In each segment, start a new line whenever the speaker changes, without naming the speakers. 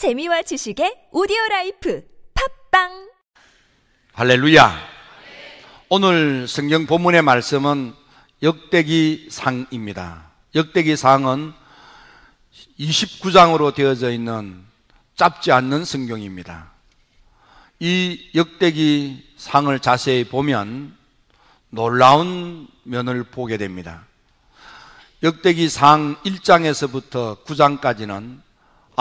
재미와 지식의 오디오 라이프 팟빵
할렐루야. 오늘 성경 본문의 말씀은 역대기 상입니다. 역대기 상은 29장으로 되어져 있는 짧지 않는 성경입니다. 이 역대기 상을 자세히 보면 놀라운 면을 보게 됩니다. 역대기 상 1장에서부터 9장까지는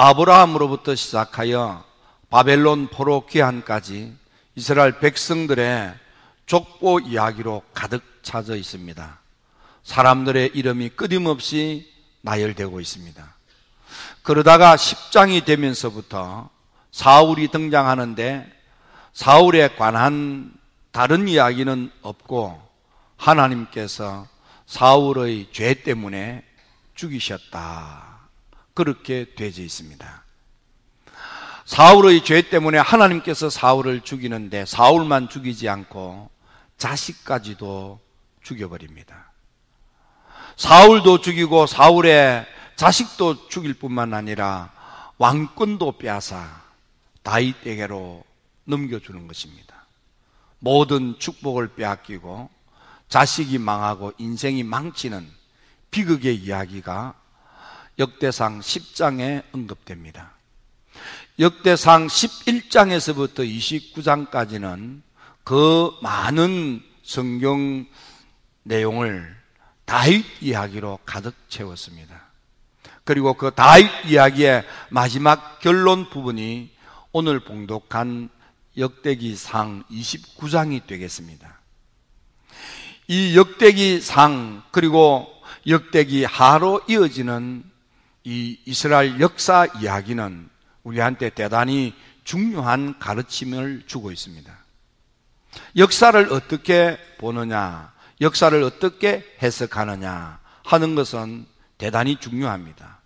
아브라함으로부터 시작하여 바벨론 포로 귀환까지 이스라엘 백성들의 족보 이야기로 가득 차져 있습니다. 사람들의 이름이 끊임없이 나열되고 있습니다. 그러다가 10장이 되면서부터 사울이 등장하는데 사울에 관한 다른 이야기는 없고 하나님께서 사울의 죄 때문에 죽이셨다. 그렇게 되어 있습니다. 사울의 죄 때문에 하나님께서 사울을 죽이는데 사울만 죽이지 않고 자식까지도 죽여버립니다. 사울도 죽이고 사울의 자식도 죽일 뿐만 아니라 왕권도 빼앗아 다윗에게로 넘겨주는 것입니다. 모든 축복을 빼앗기고 자식이 망하고 인생이 망치는 비극의 이야기가 역대상 10장에 언급됩니다. 역대상 11장에서부터 29장까지는 그 많은 성경 내용을 다윗 이야기로 가득 채웠습니다. 그리고 그 다윗 이야기의 마지막 결론 부분이 오늘 봉독한 역대기상 29장이 되겠습니다. 이 역대기상 그리고 역대기 하로 이어지는 이 이스라엘 역사 이야기는 우리한테 대단히 중요한 가르침을 주고 있습니다. 역사를 어떻게 보느냐, 역사를 어떻게 해석하느냐 하는 것은 대단히 중요합니다.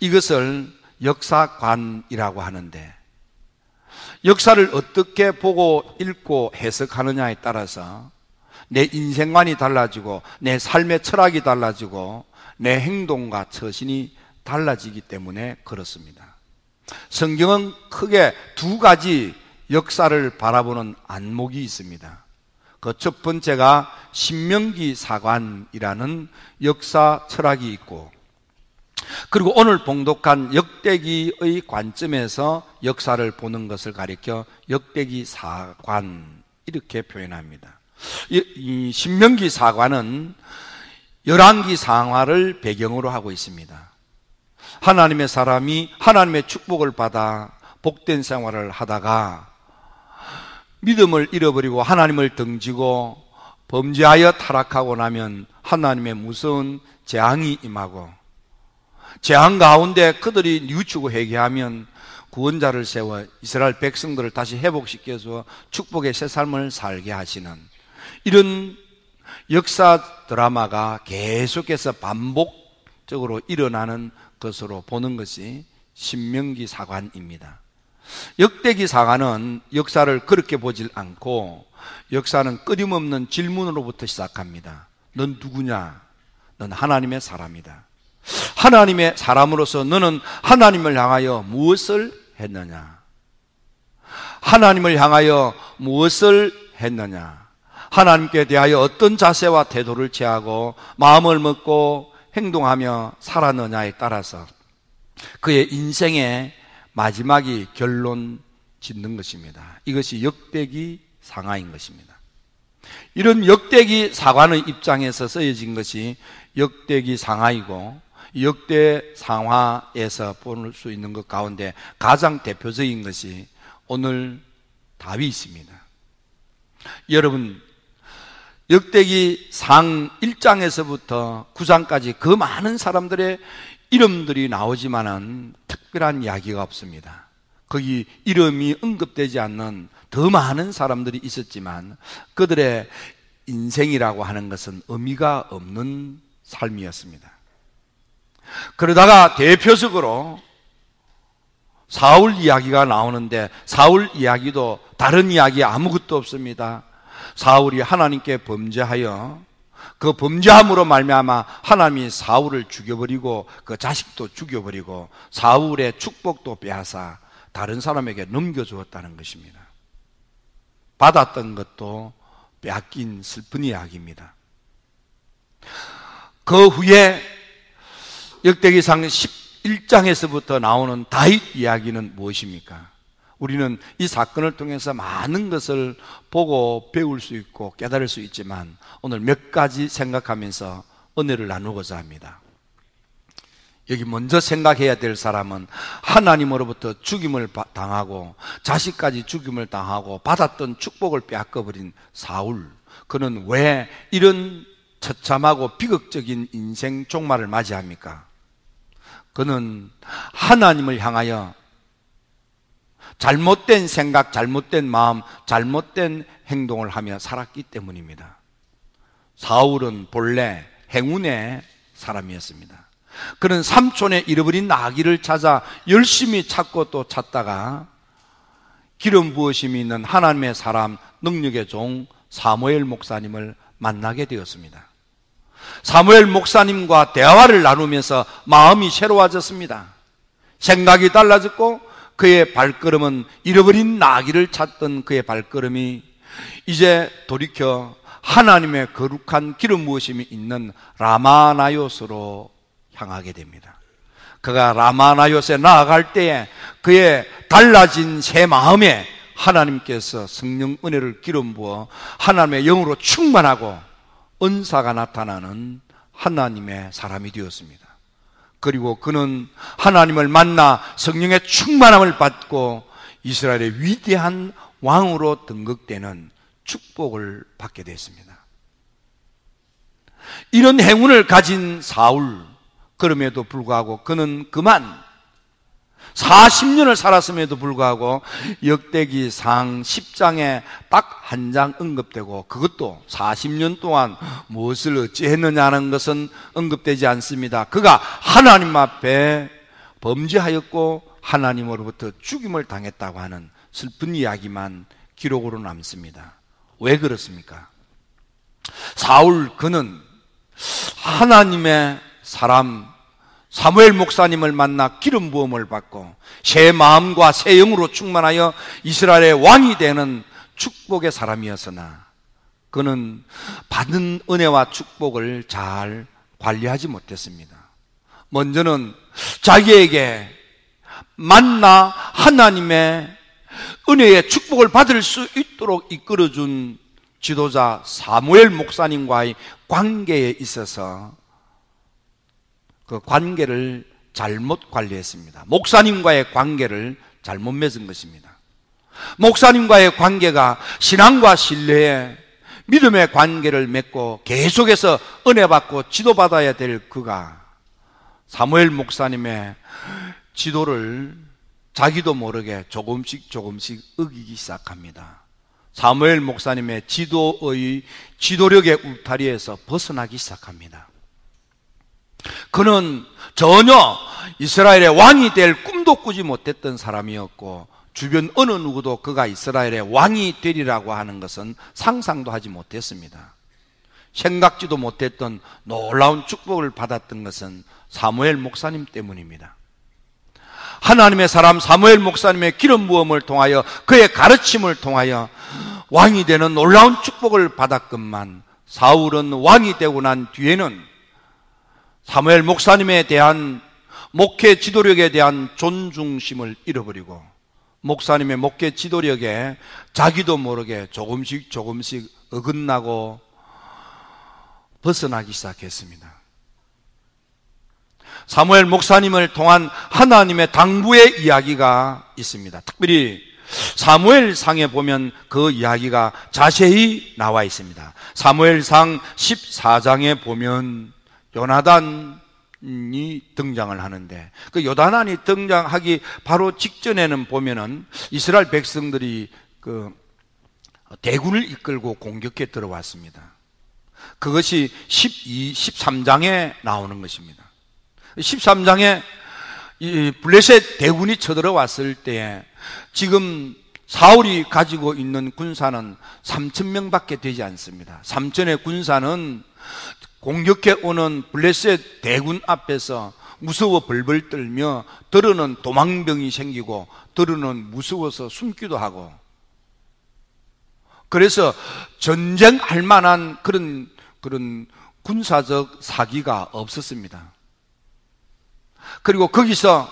이것을 역사관이라고 하는데, 역사를 어떻게 보고 읽고 해석하느냐에 따라서 내 인생관이 달라지고, 내 삶의 철학이 달라지고, 내 행동과 처신이 달라지기 때문에 그렇습니다. 성경은 크게 두 가지 역사를 바라보는 안목이 있습니다. 그 첫 번째가 신명기 사관이라는 역사 철학이 있고, 그리고 오늘 봉독한 역대기의 관점에서 역사를 보는 것을 가리켜 역대기 사관 이렇게 표현합니다. 이 신명기 사관은 열왕기 상화를 배경으로 하고 있습니다. 하나님의 사람이 하나님의 축복을 받아 복된 생활을 하다가 믿음을 잃어버리고 하나님을 등지고 범죄하여 타락하고 나면 하나님의 무서운 재앙이 임하고 재앙 가운데 그들이 뉘우치고 회개하면 구원자를 세워 이스라엘 백성들을 다시 회복시켜서 축복의 새 삶을 살게 하시는 이런 역사 드라마가 계속해서 반복적으로 일어나는 것으로 보는 것이 신명기 사관입니다. 역대기 사관은 역사를 그렇게 보질 않고 역사는 끊임없는 질문으로부터 시작합니다. 넌 누구냐? 넌 하나님의 사람이다. 하나님의 사람으로서 너는 하나님을 향하여 무엇을 했느냐? 하나님을 향하여 무엇을 했느냐? 하나님께 대하여 어떤 자세와 태도를 취하고 마음을 먹고 행동하며 살았느냐에 따라서 그의 인생의 마지막이 결론 짓는 것입니다. 이것이 역대기 상하인 것입니다. 이런 역대기 사관의 입장에서 쓰여진 것이 역대기 상하이고 역대 상화에서 볼 수 있는 것 가운데 가장 대표적인 것이 오늘 다윗입니다. 여러분 역대기 상 1장에서부터 9장까지 그 많은 사람들의 이름들이 나오지만은 특별한 이야기가 없습니다. 거기 이름이 언급되지 않는 더 많은 사람들이 있었지만 그들의 인생이라고 하는 것은 의미가 없는 삶이었습니다. 그러다가 대표적으로 사울 이야기가 나오는데 사울 이야기도 다른 이야기 아무것도 없습니다. 사울이 하나님께 범죄하여 그 범죄함으로 말미암아 하나님이 사울을 죽여버리고 그 자식도 죽여버리고 사울의 축복도 빼앗아 다른 사람에게 넘겨주었다는 것입니다. 받았던 것도 빼앗긴 슬픈 이야기입니다. 그 후에 역대기상 11장에서부터 나오는 다윗 이야기는 무엇입니까? 우리는 이 사건을 통해서 많은 것을 보고 배울 수 있고 깨달을 수 있지만 오늘 몇 가지 생각하면서 은혜를 나누고자 합니다. 여기 먼저 생각해야 될 사람은 하나님으로부터 죽임을 당하고 자식까지 죽임을 당하고 받았던 축복을 빼앗겨버린 사울. 그는 왜 이런 처참하고 비극적인 인생 종말을 맞이합니까? 그는 하나님을 향하여 잘못된 생각, 잘못된 마음, 잘못된 행동을 하며 살았기 때문입니다. 사울은 본래 행운의 사람이었습니다. 그는 삼촌의 잃어버린 나귀를 찾아 열심히 찾고 또 찾다가 기름 부으심이 있는 하나님의 사람 능력의 종 사무엘 목사님을 만나게 되었습니다. 사무엘 목사님과 대화를 나누면서 마음이 새로워졌습니다. 생각이 달라졌고 그의 발걸음은 잃어버린 나귀를 찾던 그의 발걸음이 이제 돌이켜 하나님의 거룩한 기름 부으심이 있는 라마나요스로 향하게 됩니다. 그가 라마나요스에 나아갈 때에 그의 달라진 새 마음에 하나님께서 성령 은혜를 기름 부어 하나님의 영으로 충만하고 은사가 나타나는 하나님의 사람이 되었습니다. 그리고 그는 하나님을 만나 성령의 충만함을 받고 이스라엘의 위대한 왕으로 등극되는 축복을 받게 됐습니다. 이런 행운을 가진 사울, 그럼에도 불구하고 그는 그만 40년을 살았음에도 불구하고 역대기 상 10장에 딱 한 장 언급되고 그것도 40년 동안 무엇을 어찌했느냐는 것은 언급되지 않습니다. 그가 하나님 앞에 범죄하였고 하나님으로부터 죽임을 당했다고 하는 슬픈 이야기만 기록으로 남습니다. 왜 그렇습니까? 사울 그는 하나님의 사람 사무엘 목사님을 만나 기름 부음을 받고 새 마음과 새 영으로 충만하여 이스라엘의 왕이 되는 축복의 사람이었으나 그는 받은 은혜와 축복을 잘 관리하지 못했습니다. 먼저는 자기에게 만나 하나님의 은혜의 축복을 받을 수 있도록 이끌어준 지도자 사무엘 목사님과의 관계에 있어서 그 관계를 잘못 관리했습니다. 목사님과의 관계를 잘못 맺은 것입니다. 목사님과의 관계가 신앙과 신뢰의 믿음의 관계를 맺고 계속해서 은혜 받고 지도받아야 될 그가 사무엘 목사님의 지도를 자기도 모르게 조금씩 조금씩 어기기 시작합니다. 사무엘 목사님의 지도의 지도력의 울타리에서 벗어나기 시작합니다. 그는 전혀 이스라엘의 왕이 될 꿈도 꾸지 못했던 사람이었고 주변 어느 누구도 그가 이스라엘의 왕이 되리라고 하는 것은 상상도 하지 못했습니다. 생각지도 못했던 놀라운 축복을 받았던 것은 사무엘 목사님 때문입니다. 하나님의 사람 사무엘 목사님의 기름 부음을 통하여 그의 가르침을 통하여 왕이 되는 놀라운 축복을 받았건만 사울은 왕이 되고 난 뒤에는 사무엘 목사님에 대한 목회 지도력에 대한 존중심을 잃어버리고 목사님의 목회 지도력에 자기도 모르게 조금씩 조금씩 어긋나고 벗어나기 시작했습니다. 사무엘 목사님을 통한 하나님의 당부의 이야기가 있습니다. 특별히 사무엘 상에 보면 그 이야기가 자세히 나와 있습니다. 사무엘 상 14장에 보면 요나단이 등장을 하는데 그 요나단이 등장하기 바로 직전에는 보면은 이스라엘 백성들이 그 대군을 이끌고 공격해 들어왔습니다. 그것이 12, 13장에 나오는 것입니다. 13장에 이 블레셋 대군이 쳐들어왔을 때에 지금 사울이 가지고 있는 군사는 3천 명밖에 되지 않습니다. 3천의 군사는 공격해 오는 블레셋 대군 앞에서 무서워 벌벌 떨며 들어는 도망병이 생기고 들어는 무서워서 숨기도 하고 그래서 전쟁할 만한 그런 그런 군사적 사기가 없었습니다. 그리고 거기서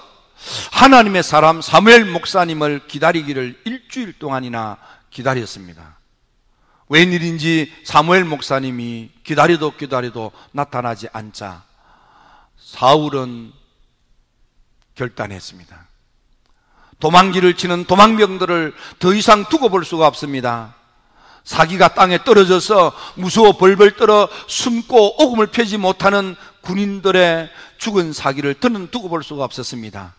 하나님의 사람 사무엘 목사님을 기다리기를 일주일 동안이나 기다렸습니다. 웬일인지 사무엘 목사님이 기다려도 기다려도 나타나지 않자 사울은 결단했습니다. 도망기를 치는 도망병들을 더 이상 두고 볼 수가 없습니다. 사기가 땅에 떨어져서 무서워 벌벌 떨어 숨고 오금을 펴지 못하는 군인들의 죽은 사기를 더는 두고 볼 수가 없었습니다.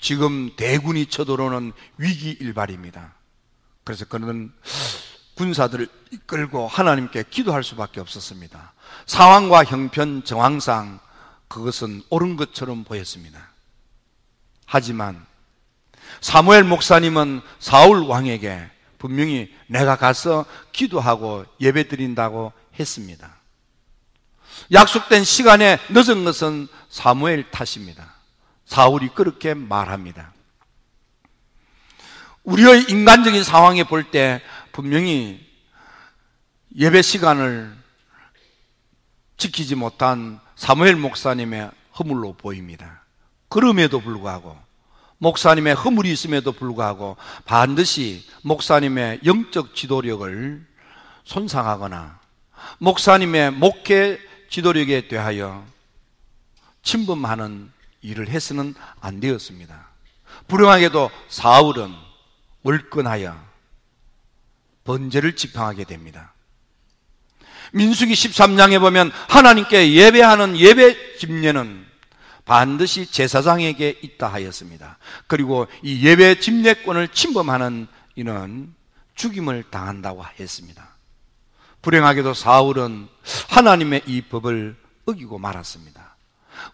지금 대군이 쳐들어오는 위기 일발입니다. 그래서 그는 군사들을 이끌고 하나님께 기도할 수밖에 없었습니다. 상황과 형편 정황상 그것은 옳은 것처럼 보였습니다. 하지만 사무엘 목사님은 사울 왕에게 분명히 내가 가서 기도하고 예배 드린다고 했습니다. 약속된 시간에 늦은 것은 사무엘 탓입니다. 사울이 그렇게 말합니다. 우리의 인간적인 상황에 볼 때 분명히 예배 시간을 지키지 못한 사무엘 목사님의 허물로 보입니다. 그럼에도 불구하고 목사님의 허물이 있음에도 불구하고 반드시 목사님의 영적 지도력을 손상하거나 목사님의 목회 지도력에 대하여 침범하는 일을 해서는 안 되었습니다. 불행하게도 사울은 월권하여 번제를 집행하게 됩니다. 민수기 13장에 보면 하나님께 예배하는 예배 집례는 반드시 제사장에게 있다 하였습니다. 그리고 이 예배 집례권을 침범하는 이는 죽임을 당한다고 했습니다. 불행하게도 사울은 하나님의 이 법을 어기고 말았습니다.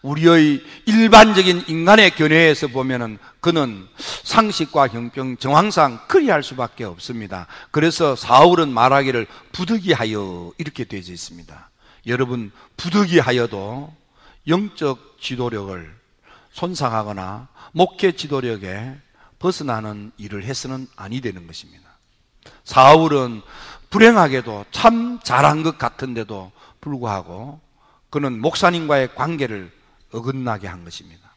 우리의 일반적인 인간의 견해에서 보면은 그는 상식과 형평 정황상 그리할 수밖에 없습니다. 그래서 사울은 말하기를 부득이하여 이렇게 되어 있습니다. 여러분 부득이하여도 영적 지도력을 손상하거나 목회 지도력에 벗어나는 일을 해서는 아니 되는 것입니다. 사울은 불행하게도 참 잘한 것 같은데도 불구하고 그는 목사님과의 관계를 어긋나게 한 것입니다.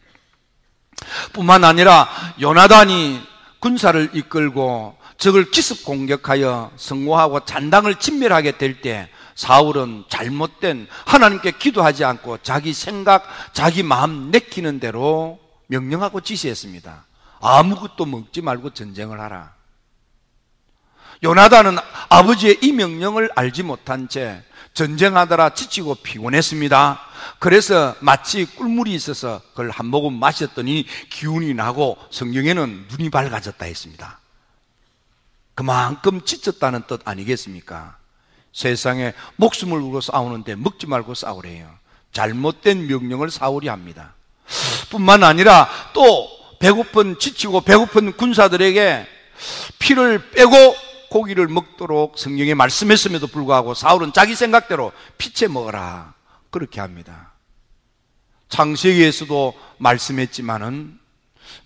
뿐만 아니라 요나단이 군사를 이끌고 적을 기습 공격하여 성공하고 잔당을 진멸하게 될 때 사울은 잘못된 하나님께 기도하지 않고 자기 생각, 자기 마음 내키는 대로 명령하고 지시했습니다. 아무것도 먹지 말고 전쟁을 하라. 요나단은 아버지의 이 명령을 알지 못한 채 전쟁하느라 지치고 피곤했습니다. 그래서 마치 꿀물이 있어서 그걸 한 모금 마셨더니 기운이 나고 성경에는 눈이 밝아졌다 했습니다. 그만큼 지쳤다는 뜻 아니겠습니까? 세상에 목숨을 걸고 싸우는데 먹지 말고 싸우래요. 잘못된 명령을 사울이 합니다. 뿐만 아니라 또 배고픈 지치고 배고픈 군사들에게 피를 빼고 고기를 먹도록 성경에 말씀했음에도 불구하고 사울은 자기 생각대로 피채 먹어라. 그렇게 합니다. 창세기에서도 말씀했지만은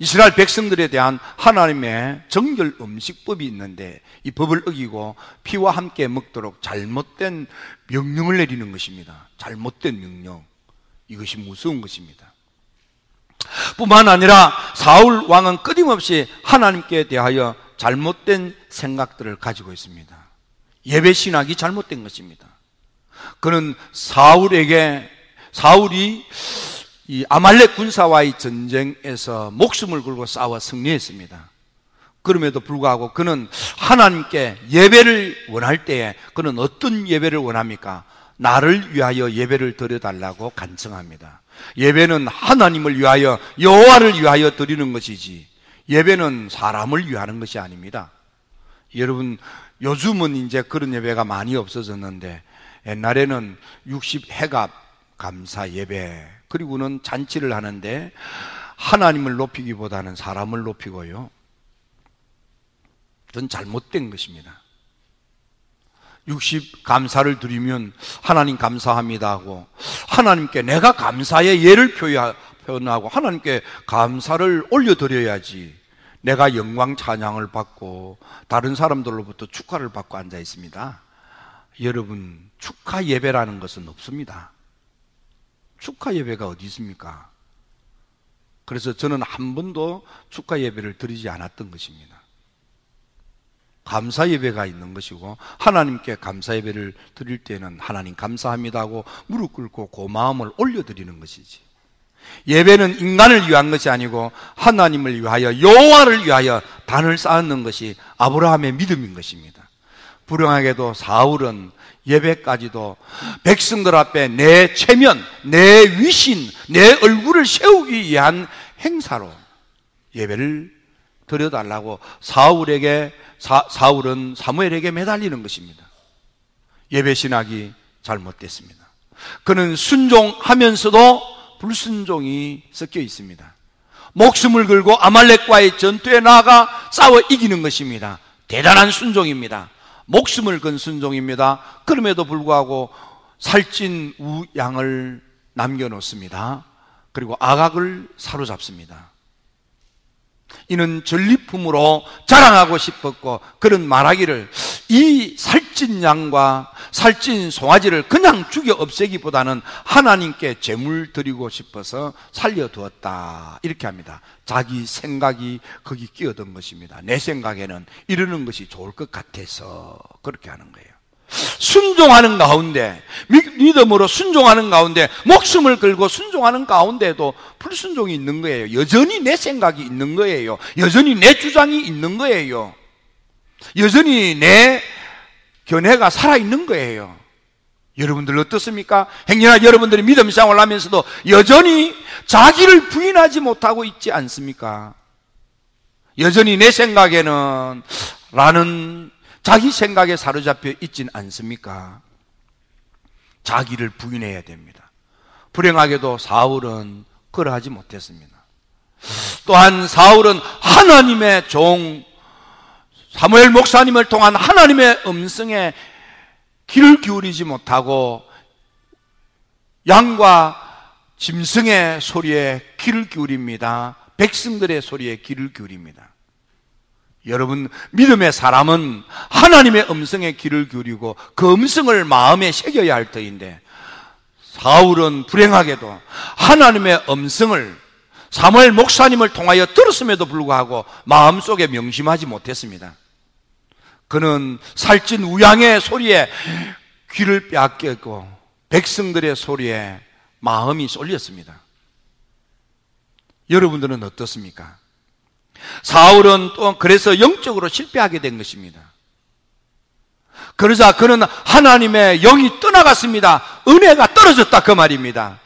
이스라엘 백성들에 대한 하나님의 정결 음식법이 있는데 이 법을 어기고 피와 함께 먹도록 잘못된 명령을 내리는 것입니다. 잘못된 명령. 이것이 무서운 것입니다. 뿐만 아니라 사울 왕은 끊임없이 하나님께 대하여 잘못된 생각들을 가지고 있습니다. 예배 신학이 잘못된 것입니다. 그는 사울에게 사울이 이 아말렉 군사와의 전쟁에서 목숨을 걸고 싸워 승리했습니다. 그럼에도 불구하고 그는 하나님께 예배를 원할 때에 그는 어떤 예배를 원합니까? 나를 위하여 예배를 드려달라고 간청합니다. 예배는 하나님을 위하여 여호와를 위하여 드리는 것이지 예배는 사람을 위하는 것이 아닙니다. 여러분, 요즘은 이제 그런 예배가 많이 없어졌는데 옛날에는 60 해갑 감사 예배 그리고는 잔치를 하는데 하나님을 높이기보다는 사람을 높이고요. 그건 잘못된 것입니다. 60 감사를 드리면 하나님 감사합니다 하고 하나님께 내가 감사의 예를 표현하고 하나님께 감사를 올려드려야지 내가 영광 찬양을 받고 다른 사람들로부터 축하를 받고 앉아 있습니다. 여러분, 축하 예배라는 것은 없습니다. 축하 예배가 어디 있습니까? 그래서 저는 한 번도 축하 예배를 드리지 않았던 것입니다. 감사 예배가 있는 것이고 하나님께 감사 예배를 드릴 때는 하나님 감사합니다 하고 무릎 꿇고 고마움을 올려 드리는 것이지. 예배는 인간을 위한 것이 아니고 하나님을 위하여 여호와를 위하여 단을 쌓는 것이 아브라함의 믿음인 것입니다. 불행하게도 사울은 예배까지도 백성들 앞에 내 체면, 내 위신, 내 얼굴을 세우기 위한 행사로 예배를 드려달라고 사울에게 사, 사울은 사무엘에게 매달리는 것입니다. 예배 신학이 잘못됐습니다. 그는 순종하면서도 불순종이 섞여 있습니다. 목숨을 걸고 아말렉과의 전투에 나아가 싸워 이기는 것입니다. 대단한 순종입니다. 목숨을 건 순종입니다. 그럼에도 불구하고 살찐 우양을 남겨놓습니다. 그리고 아각을 사로잡습니다. 이는 전리품으로 자랑하고 싶었고 그런 말하기를 이 살찐 양과 살찐 송아지를 그냥 죽여 없애기보다는 하나님께 제물 드리고 싶어서 살려두었다. 이렇게 합니다. 자기 생각이 거기 끼어든 것입니다. 내 생각에는 이러는 것이 좋을 것 같아서 그렇게 하는 거예요 순종하는 가운데 믿음으로 순종하는 가운데 목숨을 걸고 순종하는 가운데도 불순종이 있는 거예요. 여전히 내 생각이 있는 거예요. 여전히 내 주장이 있는 거예요. 여전히 내 견해가 살아 있는 거예요. 여러분들 어떻습니까? 행여나 여러분들이 믿음 생활을 하면서도 여전히 자기를 부인하지 못하고 있지 않습니까? 여전히 내 생각에는 라는 자기 생각에 사로잡혀 있진 않습니까? 자기를 부인해야 됩니다. 불행하게도 사울은 그러하지 못했습니다. 또한 사울은 하나님의 종 사무엘 목사님을 통한 하나님의 음성에 귀를 기울이지 못하고 양과 짐승의 소리에 귀를 기울입니다. 백성들의 소리에 귀를 기울입니다. 여러분, 믿음의 사람은 하나님의 음성에 귀를 기울이고 그 음성을 마음에 새겨야 할 터인데 사울은 불행하게도 하나님의 음성을 사무엘 목사님을 통하여 들었음에도 불구하고 마음속에 명심하지 못했습니다. 그는 살찐 우양의 소리에 귀를 빼앗겼고 백성들의 소리에 마음이 쏠렸습니다. 여러분들은 어떻습니까? 사울은 또 그래서 영적으로 실패하게 된 것입니다. 그러자 그는 하나님의 영이 떠나갔습니다. 은혜가 떨어졌다 그 말입니다.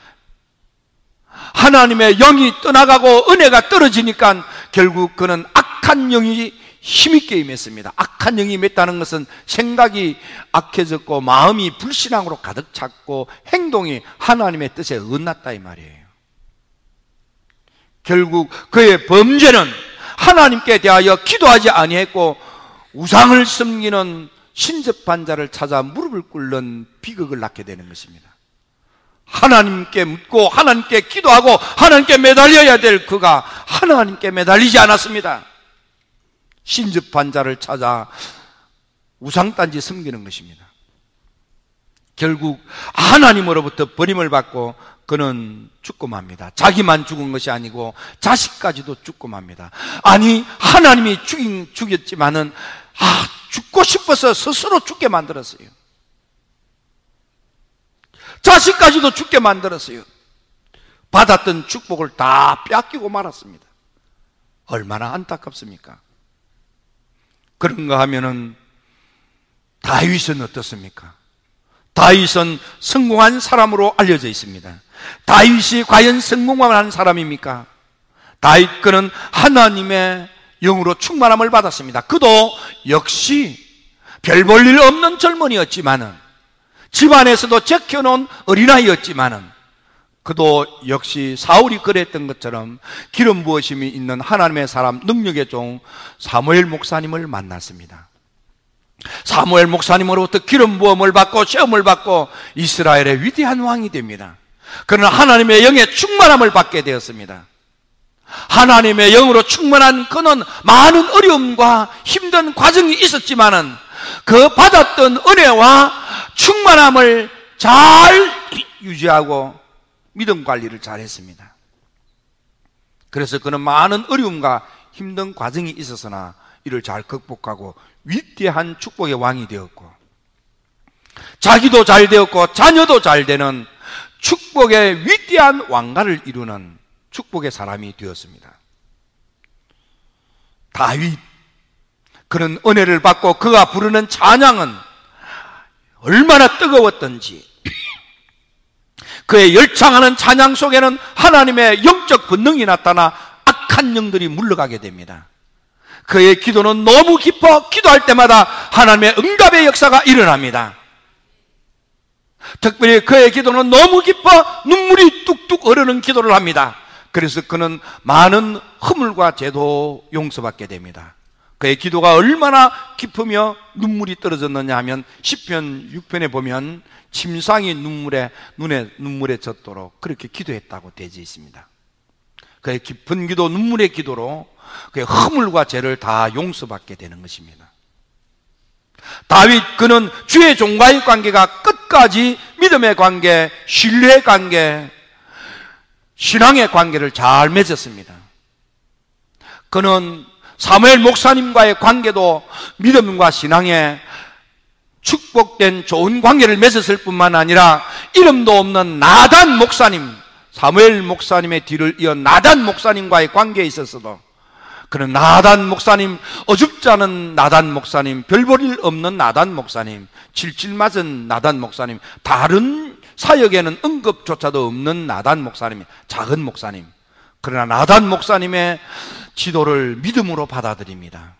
하나님의 영이 떠나가고 은혜가 떨어지니까 결국 그는 악한 영이 힘있게 임했습니다. 악한 영이 임했다는 것은 생각이 악해졌고 마음이 불신앙으로 가득 찼고 행동이 하나님의 뜻에 어났다 이 말이에요. 결국 그의 범죄는 하나님께 대하여 기도하지 아니했고 우상을 섬기는 신접한 자를 찾아 무릎을 꿇는 비극을 낳게 되는 것입니다. 하나님께 묻고 하나님께 기도하고 하나님께 매달려야 될 그가 하나님께 매달리지 않았습니다. 신접한 자를 찾아 우상단지 섬기는 것입니다. 결국 하나님으로부터 버림을 받고 그는 죽고 맙니다. 자기만 죽은 것이 아니고 자식까지도 죽고 맙니다. 아니 하나님이 죽인 죽였지만은 아 죽고 싶어서 스스로 죽게 만들었어요. 자식까지도 죽게 만들었어요. 받았던 축복을 다 뺏기고 말았습니다. 얼마나 안타깝습니까? 그런가 하면은 다윗은 어떻습니까? 다윗은 성공한 사람으로 알려져 있습니다. 다윗이 과연 성공한 사람입니까? 다윗 그는 하나님의 영으로 충만함을 받았습니다. 그도 역시 별 볼 일 없는 젊은이였지만은 집안에서도 적혀놓은 어린아이였지만은 그도 역시 사울이 그랬던 것처럼 기름 부으심이 있는 하나님의 사람 능력의 종 사무엘 목사님을 만났습니다. 사무엘 목사님으로부터 기름 부음을 받고 시험을 받고 이스라엘의 위대한 왕이 됩니다. 그는 하나님의 영의 충만함을 받게 되었습니다. 하나님의 영으로 충만한 그는 많은 어려움과 힘든 과정이 있었지만은 그 받았던 은혜와 충만함을 잘 유지하고 믿음 관리를 잘 했습니다. 그래서 그는 많은 어려움과 힘든 과정이 있었으나 이를 잘 극복하고 위대한 축복의 왕이 되었고 자기도 잘 되었고 자녀도 잘 되는 축복의 위대한 왕가를 이루는 축복의 사람이 되었습니다. 다윗 그는 은혜를 받고 그가 부르는 찬양은 얼마나 뜨거웠던지 그의 열창하는 찬양 속에는 하나님의 영적 본능이 나타나 악한 영들이 물러가게 됩니다. 그의 기도는 너무 깊어 기도할 때마다 하나님의 응답의 역사가 일어납니다. 특별히 그의 기도는 너무 깊어 눈물이 뚝뚝 흐르는 기도를 합니다. 그래서 그는 많은 허물과 죄도 용서받게 됩니다. 그의 기도가 얼마나 깊으며 눈물이 떨어졌느냐 하면 10편 6편에 보면 침상이 눈물에 눈에 눈물에 젖도록 그렇게 기도했다고 되어 있습니다. 그의 깊은 기도 눈물의 기도로 그의 허물과 죄를 다 용서받게 되는 것입니다. 다윗 그는 주의 종과의 관계가 끝까지 믿음의 관계, 신뢰의 관계, 신앙의 관계를 잘 맺었습니다. 그는 사무엘 목사님과의 관계도 믿음과 신앙의 축복된 좋은 관계를 맺었을 뿐만 아니라 이름도 없는 나단 목사님, 사무엘 목사님의 뒤를 이어 나단 목사님과의 관계에 있어서도 그는 나단 목사님, 어줍지 않은 나단 목사님, 별볼일 없는 나단 목사님, 질질 맞은 나단 목사님, 다른 사역에는 응급조차도 없는 나단 목사님, 작은 목사님. 그러나 나단 목사님의 지도를 믿음으로 받아들입니다.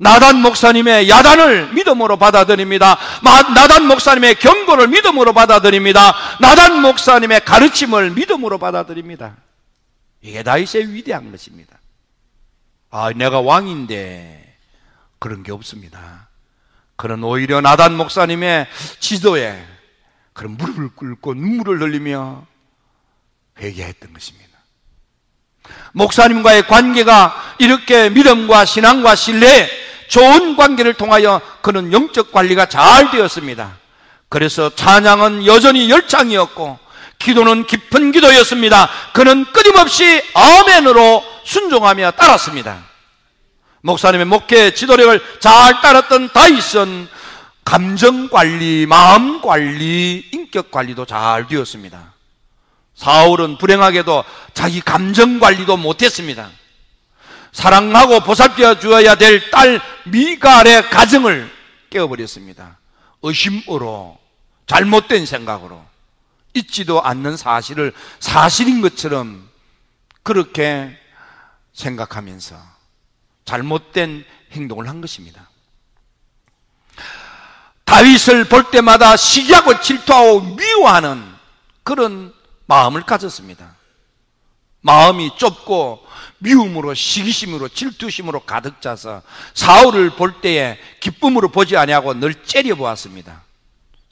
나단 목사님의 야단을 믿음으로 받아들입니다. 나단 목사님의 경고를 믿음으로 받아들입니다. 나단 목사님의 가르침을 믿음으로 받아들입니다. 이게 다윗의 위대한 것입니다. 아, 내가 왕인데 그런 게 없습니다. 그런 오히려 나단 목사님의 지도에 그런 무릎을 꿇고 눈물을 흘리며 회개했던 것입니다. 목사님과의 관계가 이렇게 믿음과 신앙과 신뢰, 좋은 관계를 통하여 그는 영적 관리가 잘 되었습니다. 그래서 찬양은 여전히 열창이었고 기도는 깊은 기도였습니다. 그는 끊임없이 아멘으로 순종하며 따랐습니다. 목사님의 목회 지도력을 잘 따랐던 다윗은 감정 관리, 마음 관리, 인격 관리도 잘 되었습니다. 사울은 불행하게도 자기 감정 관리도 못했습니다. 사랑하고 보살펴 주어야 될 딸 미갈의 가정을 깨어버렸습니다. 의심으로, 잘못된 생각으로, 잊지도 않는 사실을 사실인 것처럼 그렇게 생각하면서 잘못된 행동을 한 것입니다. 다윗을 볼 때마다 시기하고 질투하고 미워하는 그런 마음을 가졌습니다. 마음이 좁고 미움으로 시기심으로 질투심으로 가득 차서 사울을 볼 때에 기쁨으로 보지 아니하고 늘 째려 보았습니다.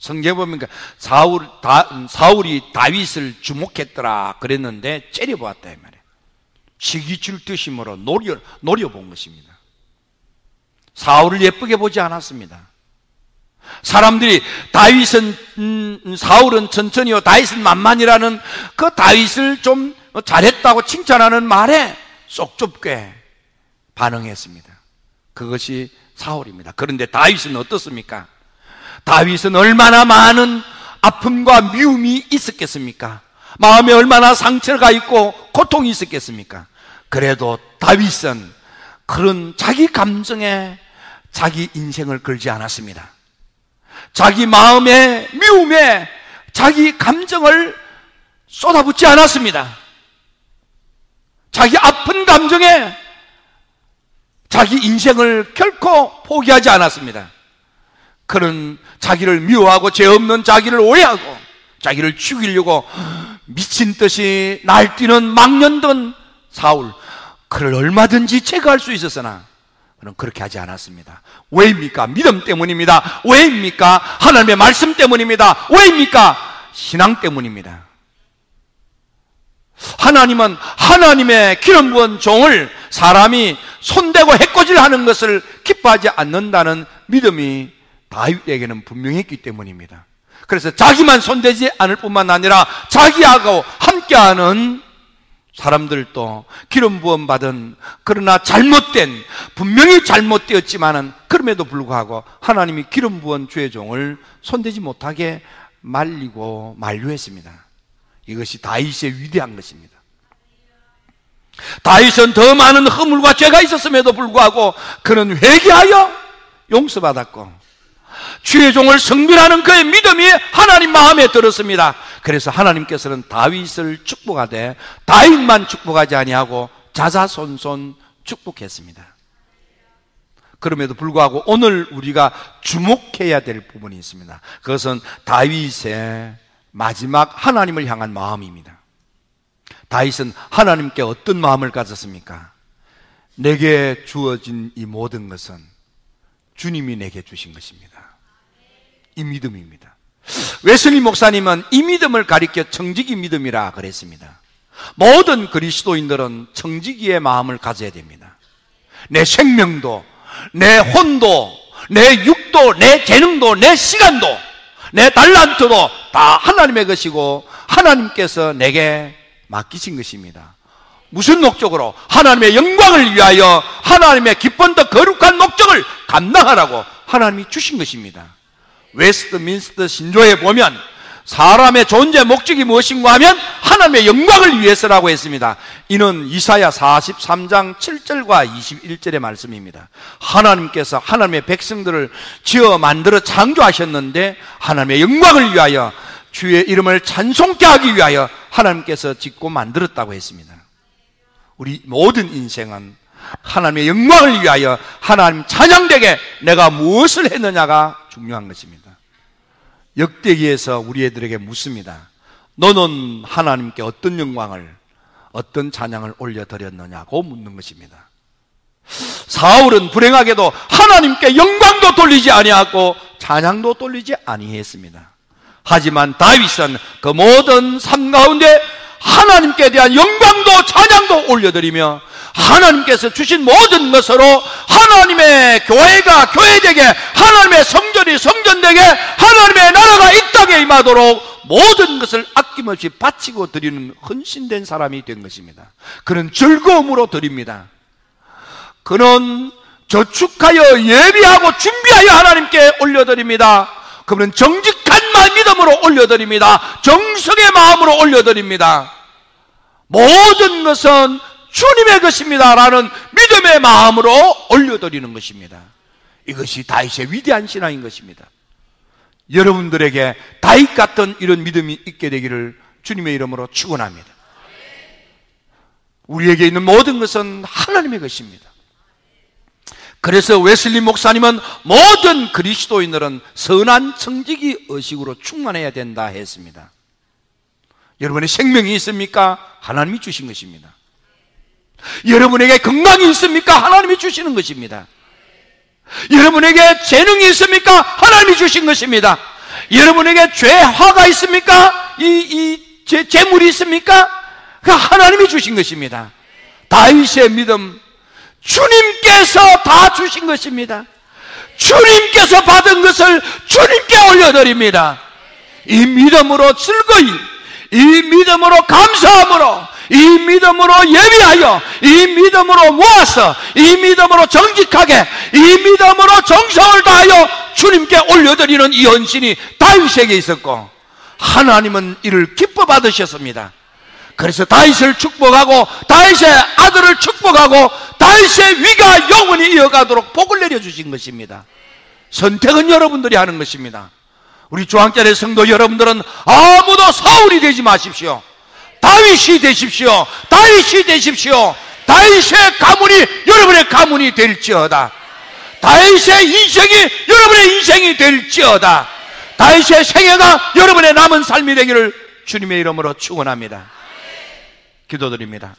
성경 보면 사울 다, 사울이 다윗을 주목했더라 그랬는데 째려 보았다 이 말이에요. 시기 질투심으로 노려 노려 본 것입니다. 사울을 예쁘게 보지 않았습니다. 사람들이 다윗은 음, 사울은 천천히요 다윗은 만만이라는 그 다윗을 좀 잘했다고 칭찬하는 말에 쏙 좁게 반응했습니다. 그것이 사울입니다. 그런데 다윗은 어떻습니까? 다윗은 얼마나 많은 아픔과 미움이 있었겠습니까? 마음에 얼마나 상처가 있고 고통이 있었겠습니까? 그래도 다윗은 그런 자기 감정에 자기 인생을 걸지 않았습니다. 자기 마음의 미움에 자기 감정을 쏟아붓지 않았습니다. 자기 아픈 감정에 자기 인생을 결코 포기하지 않았습니다. 그런 자기를 미워하고 죄 없는 자기를 오해하고 자기를 죽이려고 미친 듯이 날뛰는 망년던 사울 그를 얼마든지 제거할 수 있었으나 그럼 그렇게 하지 않았습니다. 왜입니까? 믿음 때문입니다. 왜입니까? 하나님의 말씀 때문입니다. 왜입니까? 신앙 때문입니다. 하나님은 하나님의 기름 부은 종을 사람이 손대고 해코질 하는 것을 기뻐하지 않는다는 믿음이 다윗에게는 분명했기 때문입니다. 그래서 자기만 손대지 않을 뿐만 아니라 자기하고 함께하는 사람들도 기름 부음 받은 그러나 잘못된 분명히 잘못되었지만은 그럼에도 불구하고 하나님이 기름 부은 주의 종을 손대지 못하게 말리고 만류했습니다. 이것이 다윗의 위대한 것입니다. 다윗은 더 많은 허물과 죄가 있었음에도 불구하고 그는 회개하여 용서받았고 주의 종을 성별하는 그의 믿음이 하나님 마음에 들었습니다. 그래서 하나님께서는 다윗을 축복하되 다윗만 축복하지 아니하고 자자손손 축복했습니다. 그럼에도 불구하고 오늘 우리가 주목해야 될 부분이 있습니다. 그것은 다윗의 마지막 하나님을 향한 마음입니다. 다윗은 하나님께 어떤 마음을 가졌습니까? 내게 주어진 이 모든 것은 주님이 내게 주신 것입니다. 이 믿음입니다. 웨슬리 목사님은 이 믿음을 가리켜 청지기 믿음이라 그랬습니다. 모든 그리스도인들은 청지기의 마음을 가져야 됩니다. 내 생명도, 내 혼도, 내 육도, 내 재능도, 내 시간도, 내 달란트도 다 하나님의 것이고 하나님께서 내게 맡기신 것입니다. 무슨 목적으로? 하나님의 영광을 위하여 하나님의 기쁜 더 거룩한 목적을 감당하라고 하나님이 주신 것입니다. 웨스트민스터 신조에 보면 사람의 존재 목적이 무엇인가 하면 하나님의 영광을 위해서라고 했습니다. 이는 이사야 43장 7절과 21절의 말씀입니다. 하나님께서 하나님의 백성들을 지어 만들어 창조하셨는데 하나님의 영광을 위하여 주의 이름을 찬송케 하기 위하여 하나님께서 짓고 만들었다고 했습니다. 우리 모든 인생은 하나님의 영광을 위하여 하나님 찬양되게 내가 무엇을 했느냐가 중요한 것입니다. 역대기에서 우리 애들에게 묻습니다. 너는 하나님께 어떤 영광을, 어떤 찬양을 올려드렸느냐고 묻는 것입니다. 사울은 불행하게도 하나님께 영광도 돌리지 아니하고 찬양도 돌리지 아니했습니다. 하지만 다윗은 그 모든 삶 가운데 하나님께 대한 영광도 찬양도 올려드리며 하나님께서 주신 모든 것으로 하나님의 교회가 교회되게 하나님의 성전이 성전되게 하나님의 나라가 이 땅에 임하도록 모든 것을 아낌없이 바치고 드리는 헌신된 사람이 된 것입니다. 그는 즐거움으로 드립니다. 그는 저축하여 예비하고 준비하여 하나님께 올려드립니다. 그분은 정직한 믿음으로 올려드립니다. 정성의 마음으로 올려드립니다. 모든 것은 주님의 것입니다. 라는 믿음의 마음으로 올려드리는 것입니다. 이것이 다윗의 위대한 신앙인 것입니다. 여러분들에게 다윗 같은 이런 믿음이 있게 되기를 주님의 이름으로 축원합니다. 우리에게 있는 모든 것은 하나님의 것입니다. 그래서 웨슬리 목사님은 모든 그리스도인들은 선한 청지기 의식으로 충만해야 된다 했습니다. 여러분의 생명이 있습니까? 하나님이 주신 것입니다. 여러분에게 건강이 있습니까? 하나님이 주시는 것입니다. 여러분에게 재능이 있습니까? 하나님이 주신 것입니다. 여러분에게 죄화가 있습니까? 이, 이, 재, 재물이 있습니까? 그 하나님이 주신 것입니다. 다윗의 믿음, 주님께서 다 주신 것입니다. 주님께서 받은 것을 주님께 올려드립니다. 이 믿음으로 즐거이, 이 믿음으로 감사함으로, 이 믿음으로 예비하여 이 믿음으로 모아서 이 믿음으로 정직하게 이 믿음으로 정성을 다하여 주님께 올려드리는 이 헌신이 다윗에게 있었고 하나님은 이를 기뻐 받으셨습니다. 그래서 다윗을 축복하고 다윗의 아들을 축복하고 다윗의 위가 영원히 이어가도록 복을 내려주신 것입니다. 선택은 여러분들이 하는 것입니다. 우리 중앙자의 성도 여러분들은 아무도 사울이 되지 마십시오. 다윗이 되십시오. 다윗이 되십시오. 다윗의 가문이 여러분의 가문이 될지어다. 다윗의 인생이 여러분의 인생이 될지어다. 다윗의 생애가 여러분의 남은 삶이 되기를 주님의 이름으로 축원합니다. 기도드립니다.